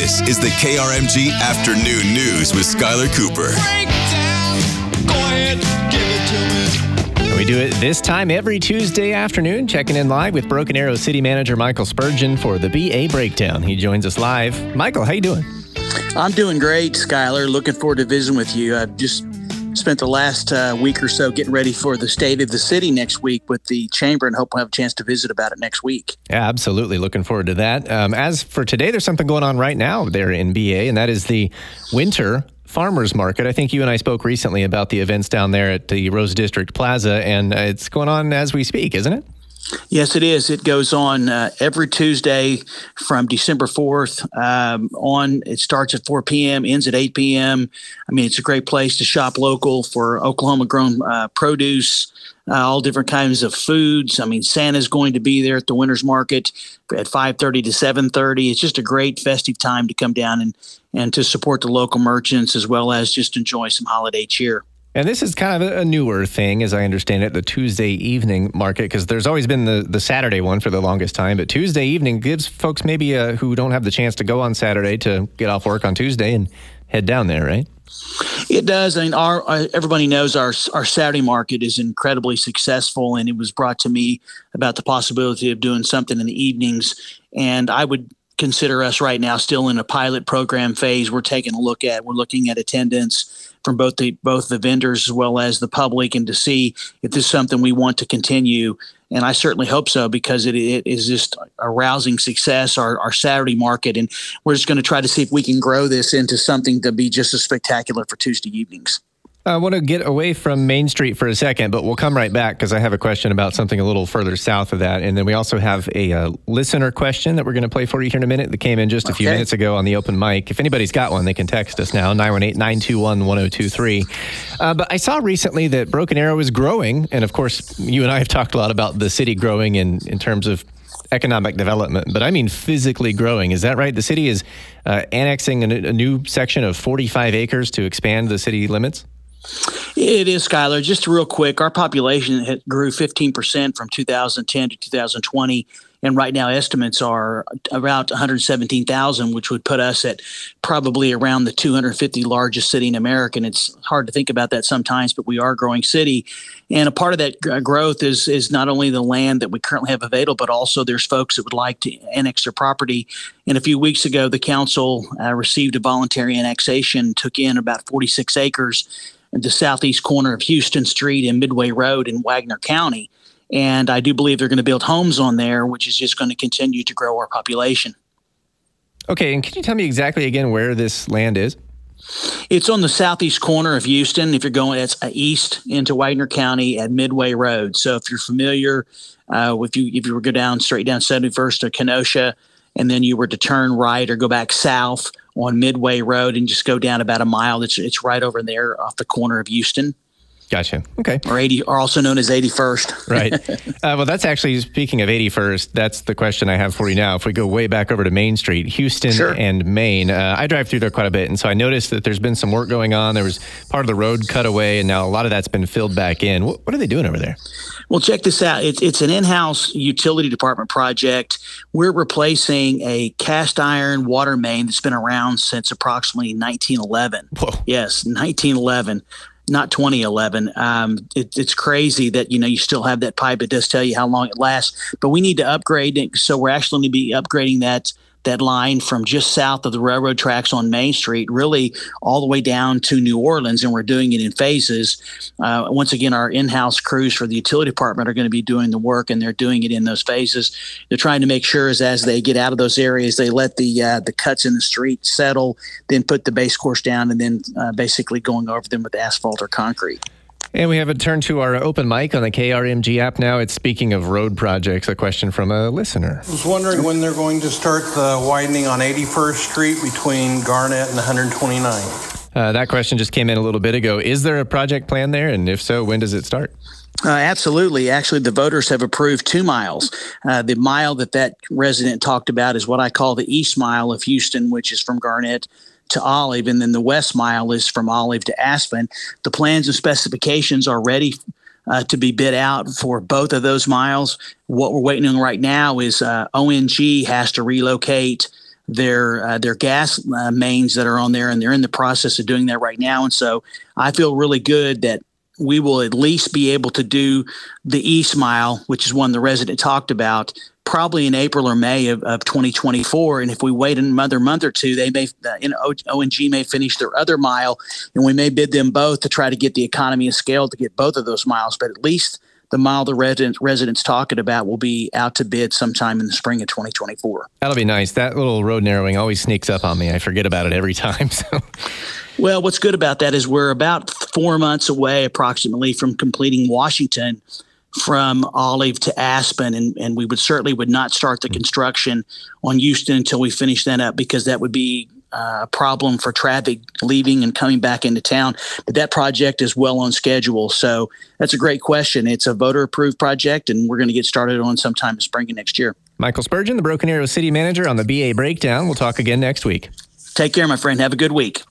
This is the KRMG Afternoon News with Skyler Cooper. We do it this time every Tuesday afternoon, checking in live with Broken Arrow City Manager Michael Spurgeon for the BA Breakdown. He joins us live. Michael, how you doing? I'm doing great, Skyler. Looking forward to visiting with you. I've just spent the last uh, week or so getting ready for the state of the city next week with the chamber and hope we'll have a chance to visit about it next week. Yeah, absolutely. Looking forward to that. Um, as for today, there's something going on right now there in BA, and that is the winter farmers market. I think you and I spoke recently about the events down there at the Rose District Plaza, and uh, it's going on as we speak, isn't it? Yes, it is. It goes on uh, every Tuesday from December 4th um, on. It starts at 4 p.m., ends at 8 p.m. I mean, it's a great place to shop local for Oklahoma grown uh, produce, uh, all different kinds of foods. I mean, Santa's going to be there at the Winter's Market at 5:30 to 7:30. It's just a great festive time to come down and and to support the local merchants as well as just enjoy some holiday cheer. And this is kind of a newer thing, as I understand it, the Tuesday evening market, because there's always been the, the Saturday one for the longest time. But Tuesday evening gives folks maybe uh, who don't have the chance to go on Saturday to get off work on Tuesday and head down there, right? It does. I mean, our uh, everybody knows our our Saturday market is incredibly successful, and it was brought to me about the possibility of doing something in the evenings. And I would consider us right now still in a pilot program phase. We're taking a look at. We're looking at attendance from both the both the vendors as well as the public, and to see if this is something we want to continue. And I certainly hope so because it, it is just a rousing success, our, our Saturday market. And we're just going to try to see if we can grow this into something to be just as spectacular for Tuesday evenings. I want to get away from Main Street for a second, but we'll come right back because I have a question about something a little further south of that. And then we also have a uh, listener question that we're going to play for you here in a minute that came in just a few minutes ago on the open mic. If anybody's got one, they can text us now, 918 921 1023. Uh, but I saw recently that Broken Arrow is growing. And of course, you and I have talked a lot about the city growing in, in terms of economic development, but I mean physically growing. Is that right? The city is uh, annexing a, a new section of 45 acres to expand the city limits? It is, Skyler. Just real quick, our population grew 15% from 2010 to 2020. And right now, estimates are about 117,000, which would put us at probably around the 250 largest city in America. And it's hard to think about that sometimes, but we are a growing city. And a part of that growth is is not only the land that we currently have available, but also there's folks that would like to annex their property. And a few weeks ago, the council uh, received a voluntary annexation, took in about 46 acres the southeast corner of Houston Street and Midway Road in Wagoner County. And I do believe they're going to build homes on there, which is just going to continue to grow our population. Okay, and can you tell me exactly again where this land is? It's on the southeast corner of Houston. If you're going, it's east into Wagoner County at Midway Road. So if you're familiar, uh, if you if you were go down straight down 71st to Kenosha, and then you were to turn right or go back south on Midway Road and just go down about a mile, it's it's right over there off the corner of Houston. Gotcha. Okay. Or 80, or also known as 81st. right. Uh, well, that's actually, speaking of 81st, that's the question I have for you now. If we go way back over to Main Street, Houston sure. and Main, uh, I drive through there quite a bit. And so I noticed that there's been some work going on. There was part of the road cut away, and now a lot of that's been filled back in. What, what are they doing over there? Well, check this out. It's, it's an in house utility department project. We're replacing a cast iron water main that's been around since approximately 1911. Whoa. Yes, 1911 not 2011. Um, it, it's crazy that you know you still have that pipe. It does tell you how long it lasts, but we need to upgrade it. So we're actually going to be upgrading that that line from just south of the railroad tracks on Main Street, really all the way down to New Orleans, and we're doing it in phases. Uh, once again, our in-house crews for the utility department are going to be doing the work, and they're doing it in those phases. They're trying to make sure as as they get out of those areas, they let the uh, the cuts in the street settle, then put the base course down, and then uh, basically going over them with asphalt or concrete. And we have a turn to our open mic on the KRMG app now. It's speaking of road projects, a question from a listener. I was wondering when they're going to start the widening on 81st Street between Garnett and 129. Uh, that question just came in a little bit ago. Is there a project plan there? And if so, when does it start? Uh, absolutely. Actually, the voters have approved two miles. Uh, the mile that that resident talked about is what I call the east mile of Houston, which is from Garnett to Olive, and then the west mile is from Olive to Aspen. The plans and specifications are ready uh, to be bid out for both of those miles. What we're waiting on right now is uh, ONG has to relocate their uh, their gas uh, mains that are on there, and they're in the process of doing that right now. And so I feel really good that we will at least be able to do the East Mile, which is one the resident talked about, probably in April or May of, of 2024. And if we wait another month or two, they may, uh, you know, ONG may finish their other mile, and we may bid them both to try to get the economy of scale to get both of those miles. But at least the mile the residents residents talking about will be out to bid sometime in the spring of 2024. That'll be nice. That little road narrowing always sneaks up on me. I forget about it every time. So. Well, what's good about that is we're about four months away, approximately, from completing Washington from Olive to Aspen, and, and we would certainly would not start the hmm. construction on Houston until we finish that up because that would be uh, a problem for traffic leaving and coming back into town. But that project is well on schedule, so that's a great question. It's a voter approved project, and we're going to get started on sometime in spring of next year. Michael Spurgeon, the Broken Arrow City Manager on the BA Breakdown. We'll talk again next week. Take care, my friend. Have a good week.